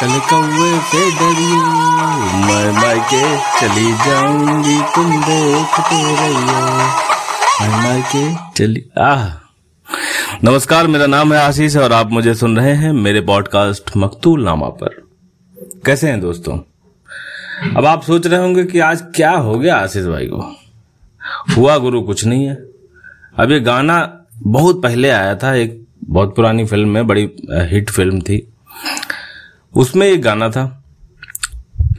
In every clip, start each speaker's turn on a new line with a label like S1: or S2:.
S1: काले कौवे से डरियो मैं मैं मायके चली जाऊँगी तुम देखते रहियो
S2: कौए मैं मैं मायके चली आह। नमस्कार, मेरा नाम है आशीष और आप मुझे सुन रहे हैं मेरे पॉडकास्ट मकतूल नामा पर। कैसे हैं दोस्तों? अब आप सोच रहे होंगे कि आज क्या हो गया आशीष भाई को। हुआ गुरु कुछ नहीं है। अब ये गाना बहुत पहले आया था, एक बहुत पुरानी फ़िल्म में, बड़ी हिट फ़िल्म थी। उसमें एक गाना था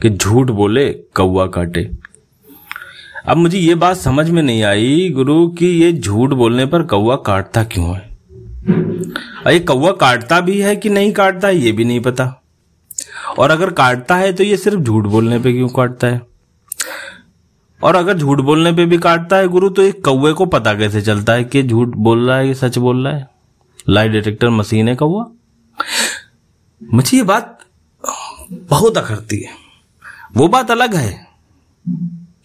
S2: कि झूठ बोले, कौवा काटे। अब मुझे ये बात समझ में नहीं आई, गुरु, कि ये झूठ बोलने पर कौआ काटता क्यों है? ये कौआ काटता भी है कि नहीं काटता है ये भी नहीं पता। और अगर काटता है तो ये सिर्फ़ झूठ बोलने पे क्यों काटता है? और अगर झूठ बोलने पे भी काटता है, गुरु तो एक कौए को पता कैसे चलता है कि झूठ बोल रहा है कि सच बोल रहा है? लाई डिटेक्टर मशीन है कौआ मुझे ये बात बहुत अखरती है। वो बात अलग है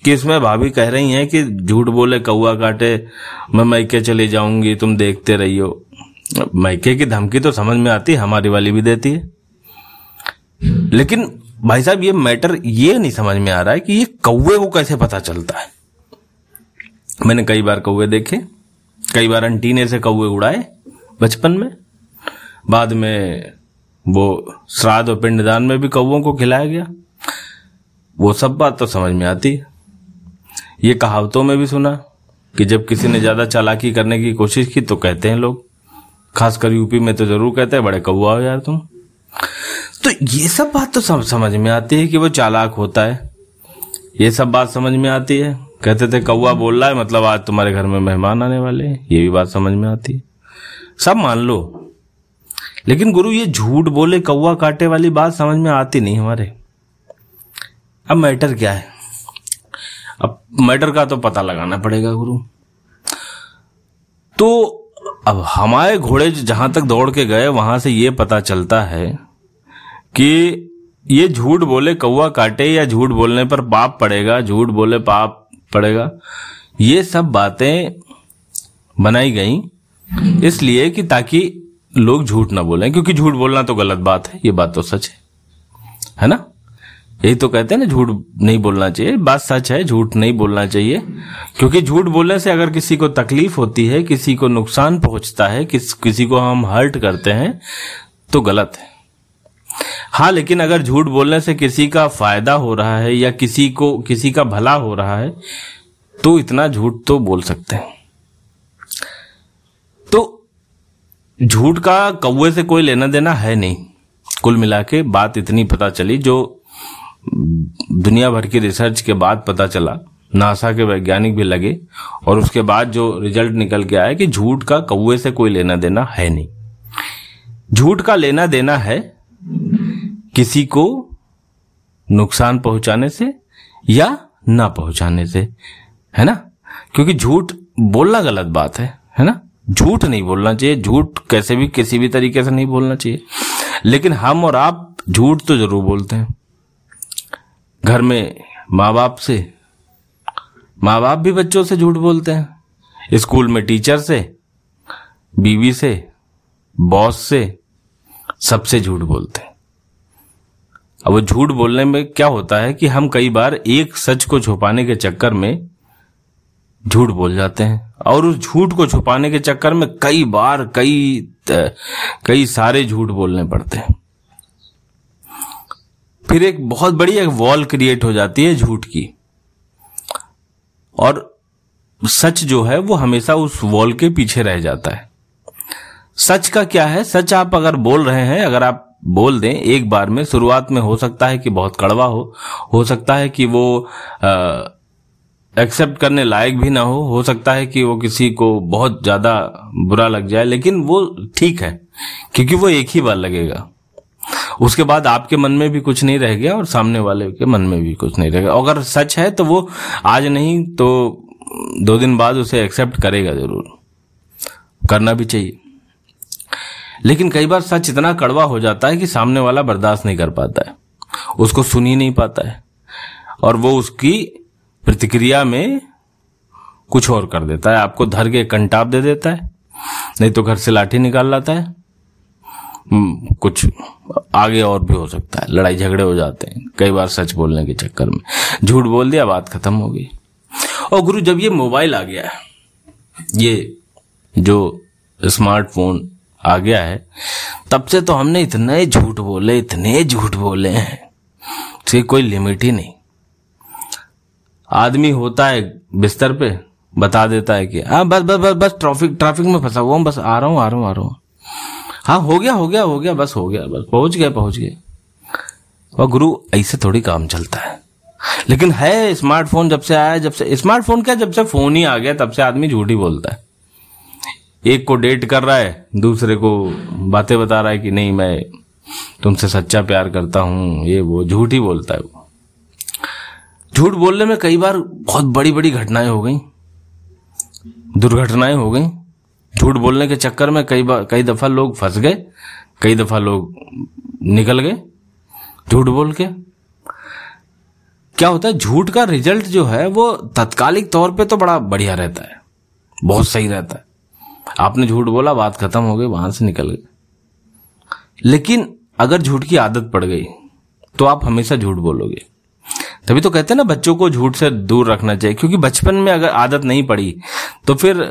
S2: कि इसमें भाभी कह रही हैं कि झूठ बोले, कौआ काटे, मैं मैके चले जाऊँगी, तुम देखते रहियो। मैके की धमकी तो समझ में आती है हमारी वाली भी देती है। लेकिन भाई साहब, ये मैटर ये नहीं समझ में आ रहा है कि ये कौए को कैसे पता चलता है। मैंने कई बार कौए देखे, कई बार अंटीने से कौए उड़ाए, बचपन में। बाद में वो श्राद्ध और पिंडदान में भी कौओं को खिलाया गया। वो सब बात तो समझ में आती। है ये कहावतों में भी सुना कि जब किसी ने ज़्यादा चालाकी करने की कोशिश की तो कहते हैं लोग, खासकर यूपी में तो ज़रूर कहते हैं, बड़े कौआ हो यार तुम। तो ये सब बात तो सब समझ में आती है कि वो चालाक होता है। ये सब बात समझ में आती है। कहते थे कौआ बोल रहा है मतलब आज तुम्हारे घर में मेहमान आने वाले हैं। ये भी बात समझ में आती है। सब मान लो लेकिन गुरु, ये झूठ बोले, कौवा काटे वाली बात समझ में आती नहीं हमारे। अब मैटर क्या है? अब मैटर का तो पता लगाना पड़ेगा गुरु। तो अब हमारे घोड़े जहाँ तक दौड़ के गए, वहाँ से ये पता चलता है कि ये झूठ बोले, कौवा काटे या झूठ बोलने पर पाप पड़ेगा, झूठ बोले पाप पड़ेगा। ये सब बातें बनाई गई, इसलिए कि ताकि लोग झूठ ना बोलें, क्योंकि झूठ बोलना तो गलत बात है, ये बात तो सच है। है ना? यही तो कहते हैं ना, झूठ नहीं बोलना चाहिए। बात सच है, झूठ नहीं बोलना चाहिए। क्योंकि झूठ बोलने से अगर किसी को तकलीफ़ होती है, किसी को नुकसान पहुँचता है, किस, किसी को हम हर्ट करते हैं तो गलत है। हाँ लेकिन अगर झूठ बोलने से किसी का फ़ायदा हो रहा है या किसी को, किसी का भला हो रहा है तो इतना झूठ तो बोल सकते हैं तो झूठ का कौए से कोई लेना देना है नहीं। कुल मिला के बात इतनी पता चली जो दुनिया भर की रिसर्च के बाद पता चला। नासा के वैज्ञानिक भी लगे और उसके बाद जो रिज़ल्ट निकल के आया कि झूठ का कौए से कोई लेना देना है नहीं। झूठ का लेना देना है किसी को नुकसान पहुँचाने से या ना पहुँचाने से, है ना? क्योंकि झूठ बोलना गलत बात है है ना? झूठ नहीं बोलना चाहिए। झूठ कैसे भी, किसी भी तरीके से नहीं बोलना चाहिए। लेकिन हम और आप झूठ तो ज़रूर बोलते हैं। घर में माँ बाप से माँ बाप भी बच्चों से झूठ बोलते हैं। स्कूल में टीचर से, बीवी से, बॉस से, सबसे झूठ बोलते हैं। अब वो झूठ बोलने में क्या होता है कि हम कई बार एक सच को छुपाने के चक्कर में झूठ बोल जाते हैं। और उस झूठ को छुपाने के चक्कर में कई बार कई कई सारे झूठ बोलने पड़ते हैं। फिर एक बहुत बड़ी एक वॉल क्रिएट हो जाती है झूठ की। और सच जो है, वो हमेशा उस वॉल के पीछे रह जाता है। सच का क्या है? सच आप अगर बोल रहे हैं, अगर आप बोल दें, एक बार में शुरुआत में हो सकता है कि बहुत कड़वा हो हो सकता है कि वो एक्सेप्ट करने लायक भी ना हो हो सकता है कि वो किसी को बहुत ज़्यादा बुरा लग जाए, लेकिन वो ठीक है, क्योंकि वो एक ही बार लगेगा। उसके बाद आपके मन में भी कुछ नहीं रह गया और सामने वाले के मन में भी कुछ नहीं रह गया। अगर सच है तो वो आज नहीं तो दो दिन बाद उसे एक्सेप्ट करेगा ज़रूर। करना भी चाहिए। लेकिन कई बार सच इतना कड़वा हो जाता है कि सामने वाला बर्दाश्त नहीं कर पाता है। उसको सुन ही नहीं पाता है। और वो उसकी प्रतिक्रिया में कुछ और कर देता है। आपको धर के कंटाप दे देता है नहीं तो घर से लाठी निकाल लाता है। हम्म, कुछ आगे और भी हो सकता है। लड़ाई झगड़े हो जाते हैं कई बार सच बोलने के चक्कर में। झूठ बोल दिया बात खत्म हो गई। और गुरु जब ये मोबाइल आ गया है ये जो स्मार्टफ़ोन आ गया है तब से तो हमने इतने झूठ बोले इतने झूठ बोले हैं कोई लिमिट ही नहीं। आदमी होता है बिस्तर पे, बता देता है कि हाँ बस बस बस बस ट्रैफ़िक ट्रैफ़िक में फंसा हुआ हूँ, बस आ रहा हूँ, आ रहा हूँ, आ रहा हूँ। हाँ हो गया हो गया हो गया, बस हो गया, बस, पहुँच गया पहुँच गया और गुरु, ऐसे थोड़ी काम चलता है। लेकिन है स्मार्टफ़ोन जब से आया, जब से स्मार्टफ़ोन क्या, जब से फ़ोन ही आ गया, तब से आदमी झूठ ही बोलता है। एक को डेट कर रहा है, दूसरे को बातें बता रहा है कि, नहीं, मैं तुमसे सच्चा प्यार करता हूँ, ये वो, झूठ ही बोलता है वो। झूठ बोलने में कई बार बहुत बड़ी बड़ी घटनाएँ हो गई। दुर्घटनाएँ हो गई। झूठ बोलने के चक्कर में कई बार कई दफ़ा लोग फंस गए, कई दफ़ा लोग निकल गए झूठ बोल के। क्या होता है, झूठ का रिज़ल्ट जो है, वो तत्कालिक तौर पे तो बड़ा बढ़िया रहता है, बहुत सही रहता है। आपने झूठ बोला, बात खत्म हो गई, वहाँ से निकल गए। लेकिन अगर झूठ की आदत पड़ गई तो आप हमेशा झूठ बोलोगे। तभी तो कहते हैं ना, बच्चों को झूठ से दूर रखना चाहिए, क्योंकि बचपन में अगर आदत नहीं पड़ी तो फिर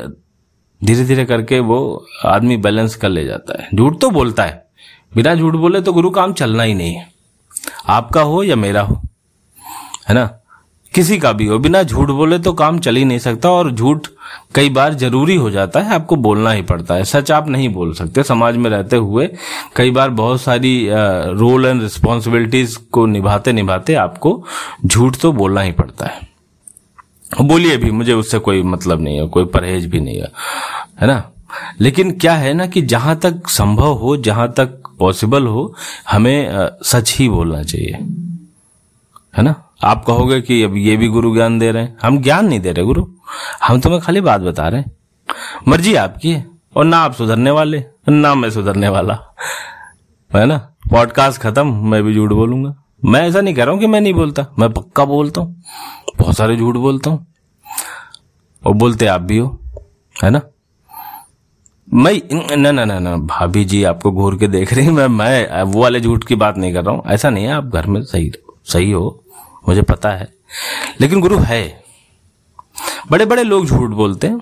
S2: धीरे धीरे करके वो आदमी बैलेंस कर ले जाता है। झूठ तो बोलता है। बिना झूठ बोले तो गुरु काम चलना ही नहीं है। आपका हो या मेरा हो, है ना? किसी का भी हो, बिना झूठ बोले तो काम चल ही नहीं सकता और झूठ कई बार ज़रूरी हो जाता है, आपको बोलना ही पड़ता है। सच आप नहीं बोल सकते। समाज में रहते हुए कई बार बहुत सारी रोल एंड रिस्पॉन्सिबिलिटीज को निभाते निभाते आपको झूठ तो बोलना ही पड़ता है। बोलिए भी, मुझे उससे कोई मतलब नहीं है, कोई परहेज भी नहीं है है ना? लेकिन क्या है ना कि जहाँ तक संभव हो, जहाँ तक पॉसिबल हो, हमें सच ही बोलना चाहिए, है ना? आप कहोगे कि अब ये भी गुरु ज्ञान दे रहे हैं। हम ज्ञान नहीं दे रहे गुरु। हम तुम्हें खाली बात बता रहे हैं। मर्ज़ी आपकी है, और ना आप सुधरने वाले, ना मैं सुधरने वाला। है ना? पॉडकास्ट खत्म, मैं भी झूठ बोलूँगा। मैं ऐसा नहीं कह रहा हूँ कि मैं नहीं बोलता, मैं पक्का बोलता हूँ। बहुत सारे झूठ बोलता हूँ। और बोलते आप भी हो, है ना? मैं, न न न न, भाभी जी आपको घूर के देख रही मैं मैं वो वाले झूठ की बात नहीं कर रहा हूँ। ऐसा नहीं है, आप घर में सही सही हो। मुझे पता है। लेकिन गुरु है। बड़े बड़े लोग झूठ बोलते हैं।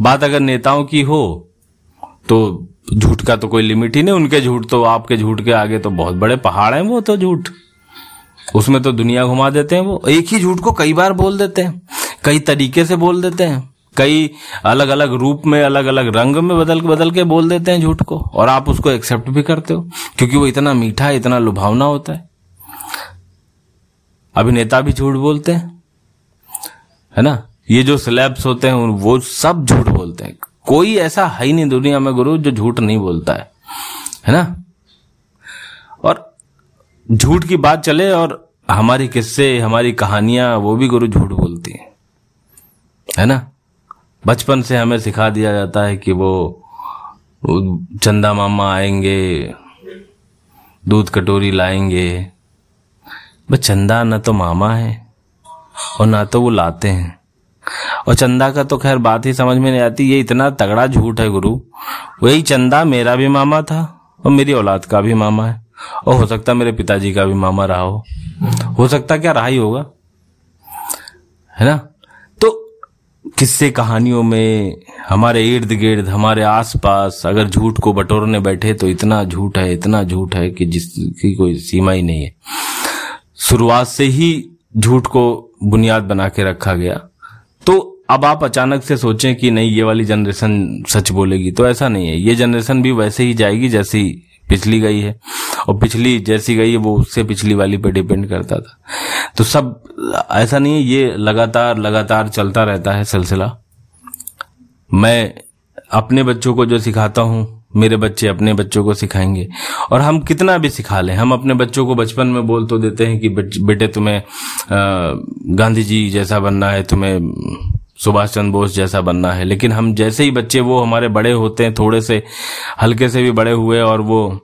S2: बात अगर नेताओं की हो तो झूठ का तो कोई लिमिट ही नहीं। उनके झूठ तो आपके झूठ के आगे तो बहुत बड़े पहाड़ हैं, वो तो झूठ। उसमें तो दुनिया घुमा देते हैं वो। एक ही झूठ को कई बार बोल देते हैं। कई तरीके से बोल देते हैं। कई अलग अलग रूप में अलग अलग रंग में बदल बदल के बोल देते हैं झूठ को। और आप उसको एक्सेप्ट भी करते हो। क्योंकि वो इतना मीठा, इतना लुभावना होता है। अभिनेता भी झूठ बोलते हैं है ना? ये जो स्लैब्स होते हैं वो सब झूठ बोलते हैं। कोई ऐसा है ही नहीं दुनिया में गुरु जो झूठ नहीं बोलता है है ना? और झूठ की बात चले और हमारी किस्से हमारी कहानियाँ वो भी गुरु झूठ बोलती हैं है ना? बचपन से हमें सिखा दिया जाता है कि वो, चंदा मामा आएँगे दूध कटोरी लाएँगे बस चंदा न तो मामा है, और ना तो वो लाते हैं। और चंदा का तो खैर बात ही समझ में नहीं आती, ये इतना तगड़ा झूठ है गुरु। वही चंदा मेरा भी मामा था, और मेरी औलाद का भी मामा है, और हो सकता मेरे पिताजी का भी मामा रहा हो। हो सकता क्या रहा ही होगा, है ना? तो किस्से कहानियों में हमारे इर्द गिर्द, हमारे आसपास अगर झूठ को बटोरने बैठे तो इतना झूठ है, इतना झूठ है कि जिसकी कोई सीमा ही नहीं है। शुरुआत से ही झूठ को बुनियाद बना के रखा गया। तो अब आप अचानक से सोचें कि नहीं, ये वाली जनरेशन सच बोलेगी तो ऐसा नहीं है। ये जनरेशन भी वैसे ही जाएगी जैसी पिछली गई है, और पिछली जैसी गई है, वो उससे पिछली वाली पे डिपेंड करता था। तो सब, ऐसा नहीं है, ये लगातार लगातार चलता रहता है सिलसिला। मैं अपने बच्चों को जो सिखाता हूँ मेरे बच्चे अपने बच्चों को सिखाएँगे। और हम कितना भी सिखा लें, हम अपने बच्चों को बचपन में बोल तो देते हैं कि बेटे तुम्हें गांधी जी जैसा बनना है, तुम्हें सुभाष चंद्र बोस जैसा बनना है। लेकिन हम जैसे ही बच्चे, वो हमारे बड़े होते हैं, थोड़े से हल्के से भी बड़े हुए और वो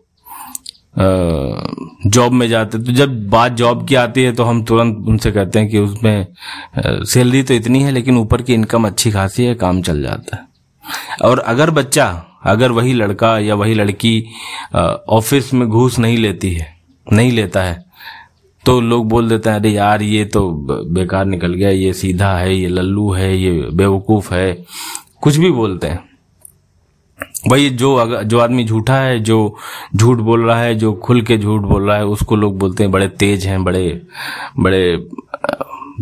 S2: जॉब में जाते तो जब बात जॉब की आती है तो हम तुरंत उनसे कहते हैं कि उसमें सैलरी तो इतनी है, लेकिन ऊपर की इनकम अच्छी खासी है, काम चल जाता है। और अगर बच्चा अगर वही लड़का या वही लड़की ऑफ़िस में घूस नहीं लेती है, नहीं लेता है तो लोग बोल देते हैं, अरे यार, ये तो बेकार निकल गया, ये सीधा है, ये लल्लू है, ये बेवकूफ़ है। कुछ भी बोलते हैं। भाई जो अगर जो आदमी झूठा है, जो झूठ बोल रहा है, जो खुल के झूठ बोल रहा है, उसको लोग बोलते हैं, बड़े तेज हैं, बड़े बड़े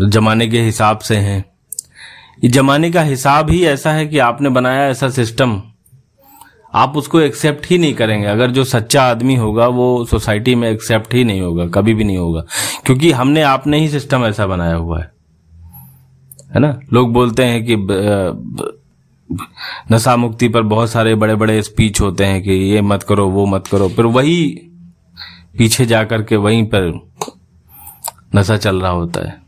S2: जमाने के हिसाब से हैं। ये जमाने का हिसाब ही ऐसा है कि आपने बनाया ऐसा सिस्टम। आप उसको एक्सेप्ट ही नहीं करेंगे। अगर जो सच्चा आदमी होगा, वो सोसाइटी में एक्सेप्ट ही नहीं होगा, कभी भी नहीं होगा। क्योंकि हमने, आपने ही सिस्टम ऐसा बनाया हुआ है। है ना? लोग बोलते हैं कि नशा मुक्ति पर बहुत सारे बड़े बड़े स्पीच होते हैं कि ये मत करो, वो मत करो। फिर वही पीछे जाकर के वहीं पर नशा चल रहा होता है।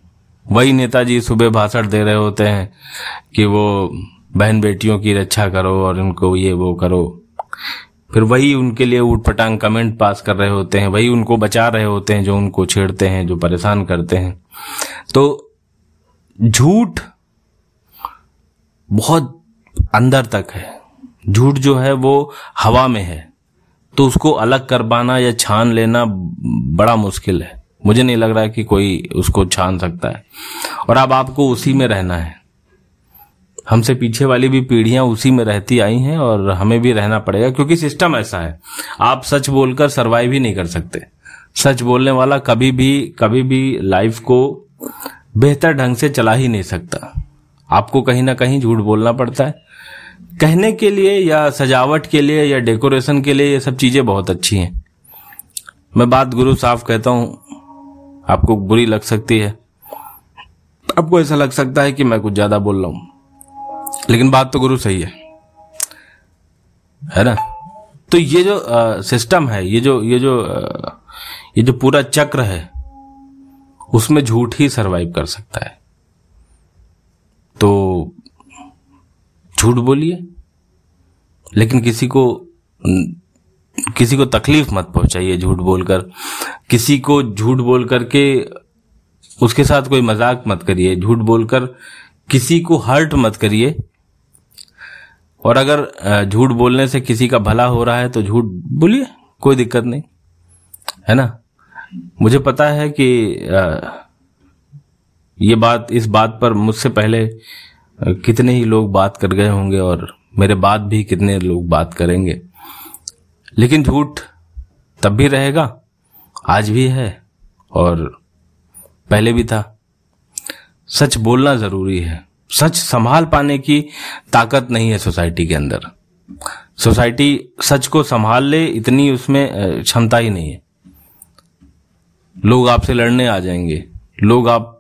S2: वही नेताजी सुबह भाषण दे रहे होते हैं कि वो बहन बेटियों की रक्षा करो और उनको ये वो करो। फिर वही उनके लिए ऊट पटांग कमेंट पास कर रहे होते हैं, वही उनको बचा रहे होते हैं, जो उनको छेड़ते हैं, जो परेशान करते हैं। तो झूठ बहुत अंदर तक है। झूठ जो है वो हवा में है। तो उसको अलग कर पाना या छान लेना बड़ा मुश्किल है। मुझे नहीं लग रहा है कि कोई उसको छान सकता है। और अब आपको उसी में रहना है। हमसे पीछे वाली भी पीढ़ियाँ उसी में रहती आई हैं और हमें भी रहना पड़ेगा, क्योंकि सिस्टम ऐसा है। आप सच बोलकर सरवाइव ही नहीं कर सकते। सच बोलने वाला कभी भी कभी भी लाइफ को बेहतर ढंग से चला ही नहीं सकता। आपको कहीं ना कहीं झूठ बोलना पड़ता है। कहने के लिए या सजावट के लिए या डेकोरेशन के लिए ये सब चीज़ें बहुत अच्छी हैं। मैं बात गुरु साफ़ कहता हूँ, आपको बुरी लग सकती है। आपको ऐसा लग सकता है कि मैं कुछ ज़्यादा बोल रहा हूँ। लेकिन बात तो गुरु सही है। है ना? तो ये जो सिस्टम है ये जो ये जो आ, ये जो पूरा चक्र है उसमें झूठ ही सरवाइव कर सकता है। तो झूठ बोलिए लेकिन किसी को किसी को तकलीफ़ मत पहुंचाइए झूठ बोलकर। किसी को झूठ बोल करके उसके साथ कोई मज़ाक मत करिए झूठ बोलकर किसी को हर्ट मत करिए। और अगर झूठ बोलने से किसी का भला हो रहा है तो झूठ बोलिए, कोई दिक्कत नहीं। है ना? मुझे पता है कि ये बात, इस बात पर मुझसे पहले कितने ही लोग बात कर गए होंगे और मेरे बाद भी कितने लोग बात करेंगे। लेकिन झूठ तब भी रहेगा, आज भी है और पहले भी था। सच बोलना ज़रूरी है। सच संभाल पाने की ताकत नहीं है सोसाइटी के अंदर। सोसाइटी सच को संभाल ले, इतनी उसमें क्षमता ही नहीं है। लोग आपसे लड़ने आ जाएँगे। लोग आप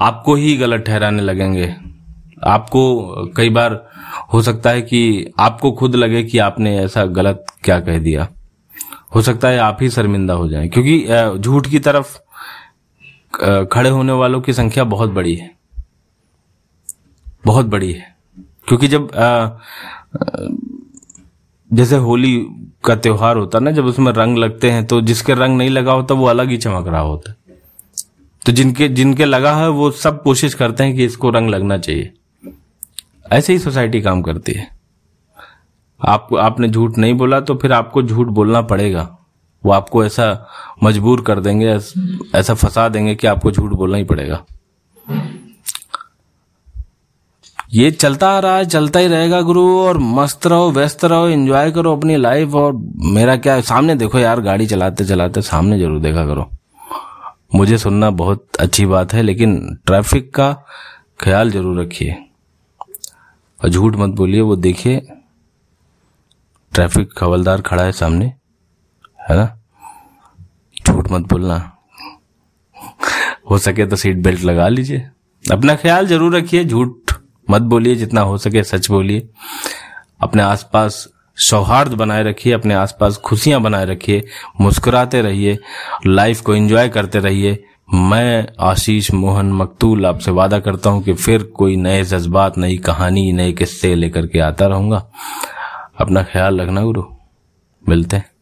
S2: आपको ही गलत ठहराने लगेंगे। आपको कई बार हो सकता है कि आपको खुद लगे कि आपने ऐसा गलत क्या कह दिया। हो सकता है आप ही शर्मिंदा हो जाएँ, क्योंकि झूठ की तरफ़ खड़े होने वालों की संख्या बहुत बड़ी है। बहुत बड़ी है। क्योंकि जब आ, जैसे होली का त्योहार होता है ना जब उसमें रंग लगते हैं तो जिसके रंग नहीं लगा होता वो अलग ही चमक रहा होता है। तो जिनके जिनके लगा है वो सब कोशिश करते हैं कि इसको रंग लगना चाहिए। ऐसे ही सोसाइटी काम करती है। आप आपने झूठ नहीं बोला तो फिर आपको झूठ बोलना पड़ेगा। वो आपको ऐसा मजबूर कर देंगे ऐसा फंसा देंगे कि आपको झूठ बोलना ही पड़ेगा। ये चलता आ रहा है, चलता ही रहेगा गुरु, और मस्त रहो, व्यस्त रहो एंजॉय करो अपनी लाइफ और मेरा क्या सामने देखो यार, गाड़ी चलाते चलाते सामने ज़रूर देखा करो। मुझे सुनना बहुत अच्छी बात है, लेकिन ट्रैफ़िक का ख्याल ज़रूर रखिए। और झूठ मत बोलिए, वो देखिए ट्रैफ़िक हवलदार खड़ा है सामने, है ना? झूठ मत बोलना। हो सके तो सीट बेल्ट लगा लीजिए। अपना ख्याल ज़रूर रखिए, झूठ मत बोलिए, जितना हो सके सच बोलिए। अपने आसपास सौहार्द बनाए रखिए, अपने आसपास खुशियाँ बनाए रखिए, मुस्कुराते रहिए लाइफ को एंजॉय करते रहिए। मैं आशीष मोहन मकतूल आपसे वादा करता हूँ कि फिर कोई नए जज्बात, नई कहानी, नए किस्से लेकर के आता रहूँगा। अपना ख्याल रखना गुरु। मिलते हैं।